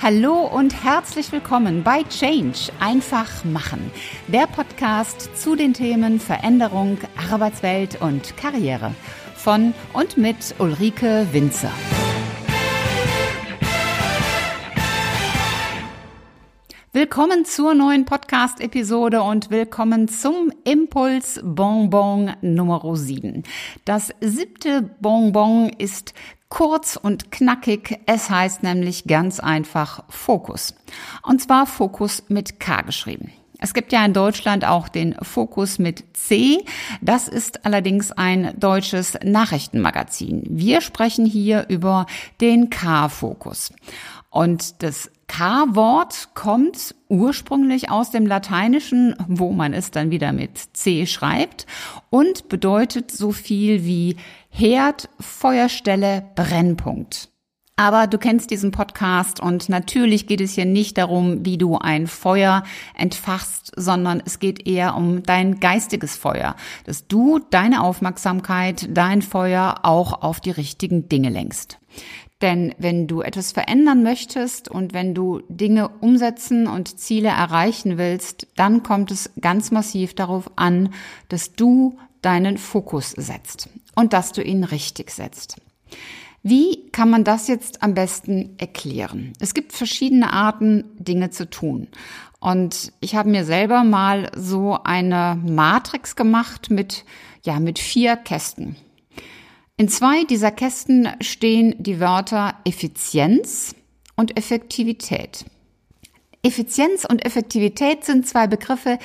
Hallo und herzlich willkommen bei Change einfach machen, der Podcast zu den Themen Veränderung, Arbeitswelt und Karriere von und mit Ulrike Winzer. Willkommen zur neuen Podcast-Episode und willkommen zum Impuls Bonbon Nummer 7. Das siebte Bonbon ist Kurz und knackig, es heißt nämlich ganz einfach Fokus. Und zwar Fokus mit K geschrieben. Es gibt ja in Deutschland auch den Fokus mit C. Das ist allerdings ein deutsches Nachrichtenmagazin. Wir sprechen hier über den K-Fokus. Und das K-Wort kommt ursprünglich aus dem Lateinischen, wo man es dann wieder mit C schreibt und bedeutet so viel wie Herd, Feuerstelle, Brennpunkt. Aber du kennst diesen Podcast und natürlich geht es hier nicht darum, wie du ein Feuer entfachst, sondern es geht eher um dein geistiges Feuer, dass du deine Aufmerksamkeit, dein Feuer auch auf die richtigen Dinge lenkst. Denn wenn du etwas verändern möchtest und wenn du Dinge umsetzen und Ziele erreichen willst, dann kommt es ganz massiv darauf an, dass du deinen Fokus setzt und dass du ihn richtig setzt. Wie kann man das jetzt am besten erklären? Es gibt verschiedene Arten, Dinge zu tun. Und ich habe mir selber mal so eine Matrix gemacht mit, ja, mit vier Kästen. In zwei dieser Kästen stehen die Wörter Effizienz und Effektivität. Effizienz und Effektivität sind zwei Begriffe,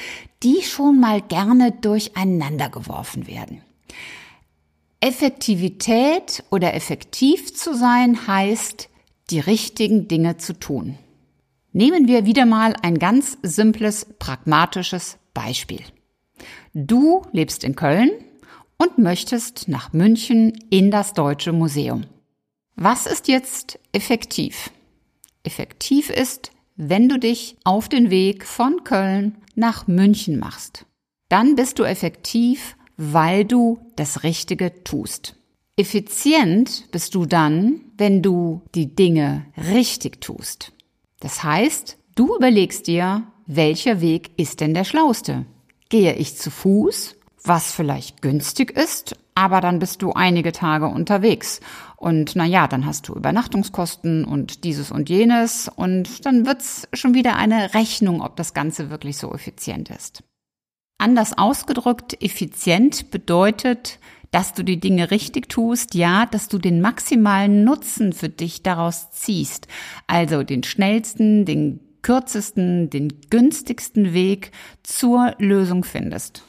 die schon mal gerne durcheinander geworfen werden. Effektivität oder effektiv zu sein heißt, die richtigen Dinge zu tun. Nehmen wir wieder mal ein ganz simples, pragmatisches Beispiel. Du lebst in Köln und möchtest nach München in das Deutsche Museum. Was ist jetzt effektiv? Effektiv ist, wenn du dich auf den Weg von Köln nach München machst. Dann bist du effektiv, weil du das Richtige tust. Effizient bist du dann, wenn du die Dinge richtig tust. Das heißt, du überlegst dir, welcher Weg ist denn der schlauste? Gehe ich zu Fuß, was vielleicht günstig ist, aber dann bist du einige Tage unterwegs. Und na ja, dann hast du Übernachtungskosten und dieses und jenes und dann wird's schon wieder eine Rechnung, ob das Ganze wirklich so effizient ist. Anders ausgedrückt, effizient bedeutet, dass du die Dinge richtig tust, ja, dass du den maximalen Nutzen für dich daraus ziehst. Also den schnellsten, den kürzesten, den günstigsten Weg zur Lösung findest.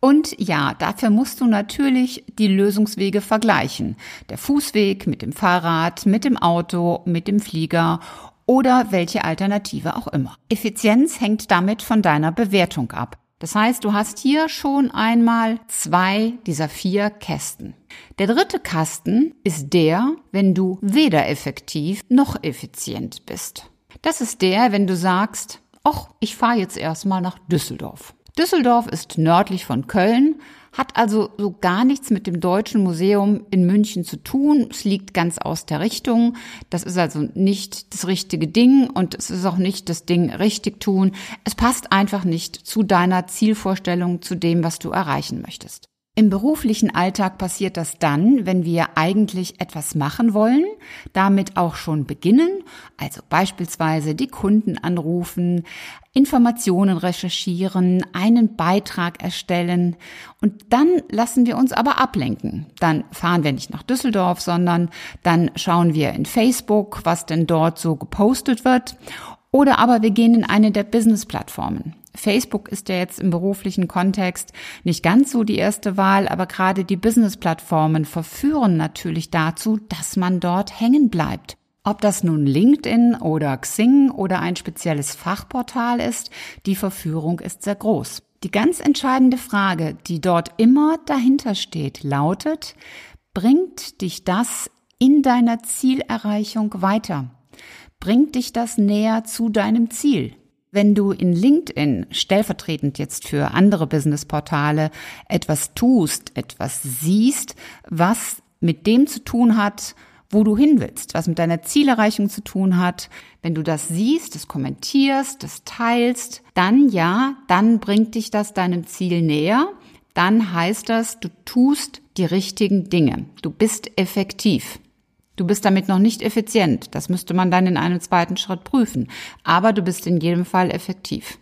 Und ja, dafür musst du natürlich die Lösungswege vergleichen. Der Fußweg mit dem Fahrrad, mit dem Auto, mit dem Flieger oder welche Alternative auch immer. Effizienz hängt damit von deiner Bewertung ab. Das heißt, du hast hier schon einmal zwei dieser vier Kästen. Der dritte Kasten ist der, wenn du weder effektiv noch effizient bist. Das ist der, wenn du sagst, ach, ich fahre jetzt erstmal nach Düsseldorf. Düsseldorf ist nördlich von Köln, hat also so gar nichts mit dem Deutschen Museum in München zu tun. Es liegt ganz aus der Richtung. Das ist also nicht das richtige Ding und es ist auch nicht das Ding richtig tun. Es passt einfach nicht zu deiner Zielvorstellung, zu dem, was du erreichen möchtest. Im beruflichen Alltag passiert das dann, wenn wir eigentlich etwas machen wollen, damit auch schon beginnen, also beispielsweise die Kunden anrufen, Informationen recherchieren, einen Beitrag erstellen und dann lassen wir uns aber ablenken. Dann fahren wir nicht nach Düsseldorf, sondern dann schauen wir in Facebook, was denn dort so gepostet wird oder aber wir gehen in eine der Business-Plattformen. Facebook ist ja jetzt im beruflichen Kontext nicht ganz so die erste Wahl, aber gerade die Business-Plattformen verführen natürlich dazu, dass man dort hängen bleibt. Ob das nun LinkedIn oder Xing oder ein spezielles Fachportal ist, die Verführung ist sehr groß. Die ganz entscheidende Frage, die dort immer dahinter steht, lautet, bringt dich das in deiner Zielerreichung weiter? Bringt dich das näher zu deinem Ziel? Wenn du in LinkedIn stellvertretend jetzt für andere Businessportale etwas tust, etwas siehst, was mit dem zu tun hat, wo du hin willst, was mit deiner Zielerreichung zu tun hat, wenn du das siehst, das kommentierst, das teilst, dann ja, dann bringt dich das deinem Ziel näher. Dann heißt das, du tust die richtigen Dinge. Du bist effektiv. Du bist damit noch nicht effizient. Das müsste man dann in einem zweiten Schritt prüfen. Aber du bist in jedem Fall effektiv.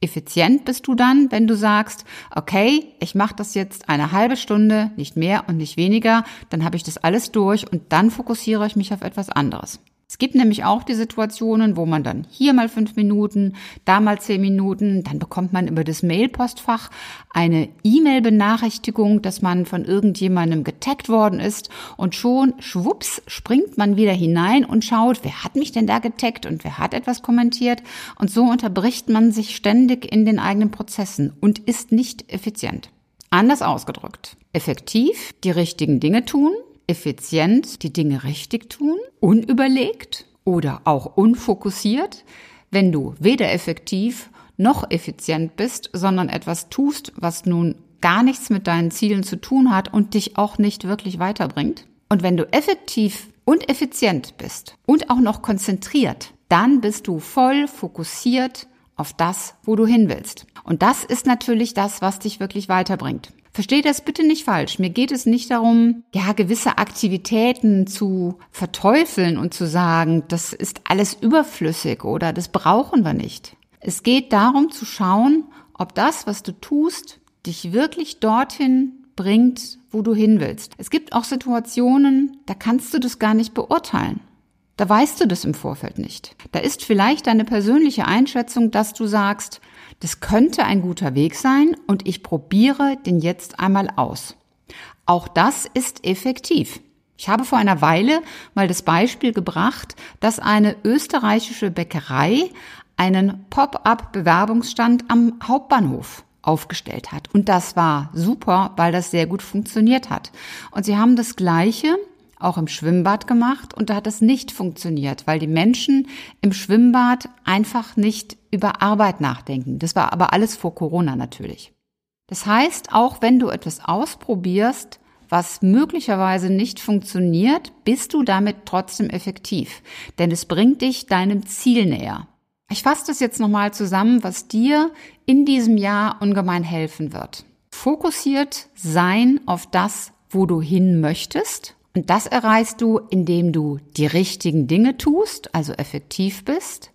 Effizient bist du dann, wenn du sagst, okay, ich mache das jetzt eine halbe Stunde, nicht mehr und nicht weniger, dann habe ich das alles durch und dann fokussiere ich mich auf etwas anderes. Es gibt nämlich auch die Situationen, wo man dann hier mal fünf Minuten, da mal zehn Minuten, dann bekommt man über das Mailpostfach eine E-Mail-Benachrichtigung, dass man von irgendjemandem getaggt worden ist und schon schwupps springt man wieder hinein und schaut, wer hat mich denn da getaggt und wer hat etwas kommentiert und so unterbricht man sich ständig in den eigenen Prozessen und ist nicht effizient. Anders ausgedrückt. Effektiv die richtigen Dinge tun, effizient die Dinge richtig tun, unüberlegt oder auch unfokussiert, wenn du weder effektiv noch effizient bist, sondern etwas tust, was nun gar nichts mit deinen Zielen zu tun hat und dich auch nicht wirklich weiterbringt. Und wenn du effektiv und effizient bist und auch noch konzentriert, dann bist du voll fokussiert auf das, wo du hin willst. Und das ist natürlich das, was dich wirklich weiterbringt. Verstehe das bitte nicht falsch. Mir geht es nicht darum, ja, gewisse Aktivitäten zu verteufeln und zu sagen, das ist alles überflüssig oder das brauchen wir nicht. Es geht darum zu schauen, ob das, was du tust, dich wirklich dorthin bringt, wo du hin willst. Es gibt auch Situationen, da kannst du das gar nicht beurteilen. Da weißt du das im Vorfeld nicht. Da ist vielleicht deine persönliche Einschätzung, dass du sagst, das könnte ein guter Weg sein und ich probiere den jetzt einmal aus. Auch das ist effektiv. Ich habe vor einer Weile mal das Beispiel gebracht, dass eine österreichische Bäckerei einen Pop-up-Bewerbungsstand am Hauptbahnhof aufgestellt hat. Und das war super, weil das sehr gut funktioniert hat. Und sie haben das Gleiche auch im Schwimmbad gemacht und da hat es nicht funktioniert, weil die Menschen im Schwimmbad einfach nicht über Arbeit nachdenken. Das war aber alles vor Corona natürlich. Das heißt, auch wenn du etwas ausprobierst, was möglicherweise nicht funktioniert, bist du damit trotzdem effektiv, denn es bringt dich deinem Ziel näher. Ich fasse das jetzt nochmal zusammen, was dir in diesem Jahr ungemein helfen wird. Fokussiert sein auf das, wo du hin möchtest und das erreichst du, indem du die richtigen Dinge tust, also effektiv bist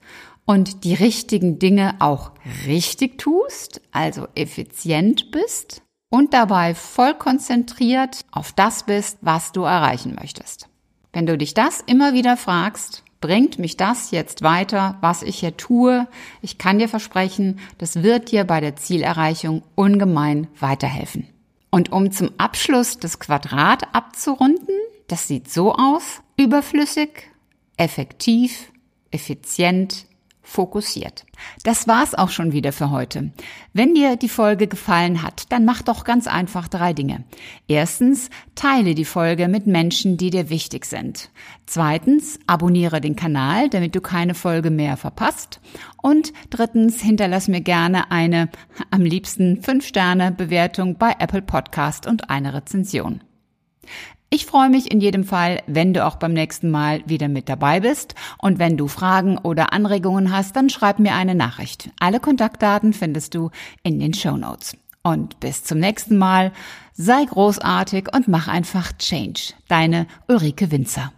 und die richtigen Dinge auch richtig tust, also effizient bist und dabei voll konzentriert auf das bist, was du erreichen möchtest. Wenn du dich das immer wieder fragst, bringt mich das jetzt weiter, was ich hier tue? Ich kann dir versprechen, das wird dir bei der Zielerreichung ungemein weiterhelfen. Und um zum Abschluss das Quadrat abzurunden, das sieht so aus. Überflüssig, effektiv, effizient, fokussiert. Das war's auch schon wieder für heute. Wenn dir die Folge gefallen hat, dann mach doch ganz einfach drei Dinge. Erstens, teile die Folge mit Menschen, die dir wichtig sind. Zweitens, abonniere den Kanal, damit du keine Folge mehr verpasst. Und drittens, hinterlass mir gerne eine, am liebsten 5-Sterne-Bewertung bei Apple Podcast und eine Rezension. Ich freue mich in jedem Fall, wenn du auch beim nächsten Mal wieder mit dabei bist. Und wenn du Fragen oder Anregungen hast, dann schreib mir eine Nachricht. Alle Kontaktdaten findest du in den Show Notes. Und bis zum nächsten Mal. Sei großartig und mach einfach Change. Deine Ulrike Winzer.